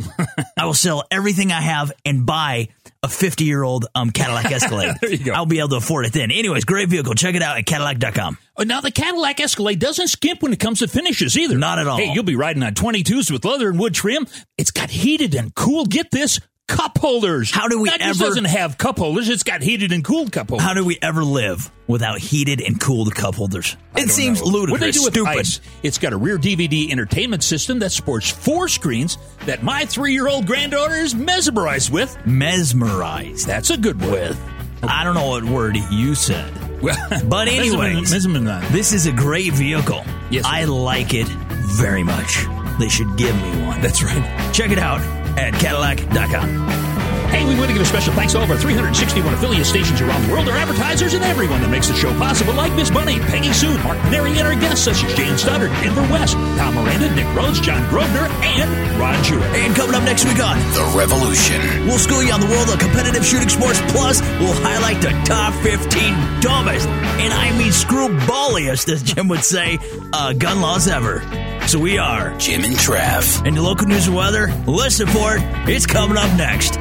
I will sell everything I have and buy a 50 year old um, Cadillac Escalade.
There you go.
I'll be able to afford it then. Anyways, great vehicle. Check it out at Cadillac.com.
Oh, now the Cadillac Escalade doesn't skimp when it comes to finishes either.
Not at all.
Hey, you'll be riding on 22s with leather and wood trim. It's got heated and cooled. Get this. Cup holders.
How do we
just
ever-
doesn't have cup holders. It's got heated and cooled cup holders.
How do we ever live without heated and cooled cup holders?
I
It seems
know.
ludicrous.
What they do with
stupid.
ice? It's got a rear DVD entertainment system that sports four screens that my three-year-old granddaughter is mesmerized with.
Mesmerized.
That's a good word.
I don't know what word you said. But anyways, this is a great vehicle.
Yes,
I like it very much. They should give me one.
That's right.
Check it out at Cadillac.com.
Hey, we want to give a special thanks to all of our 361 affiliate stations around the world, our advertisers, and everyone that makes the show possible, like Miss Bunny, Peggy Sue, Mark Paneri, and our guests such as Jane Stoddard, Denver West, Tom Miranda, Nick Rhodes, John Grosvenor, and Rod Jewett.
And coming up next week on The Revolution, we'll school you on the world of competitive shooting sports. Plus, we'll highlight the top 15 dumbest, and I mean screwballiest, as Jim would say, uh, gun laws ever. So we are Jim and Trav. And the local news and weather, listen for it. It's coming up next.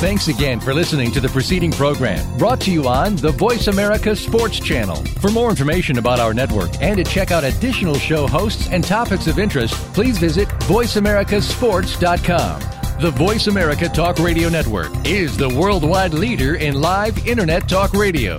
Thanks again for listening to the preceding program brought to you on the Voice America Sports Channel. For more information about our network and to check out additional show hosts and topics of interest, please visit VoiceAmericaSports.com. The Voice America Talk Radio Network is the worldwide leader in live Internet talk radio.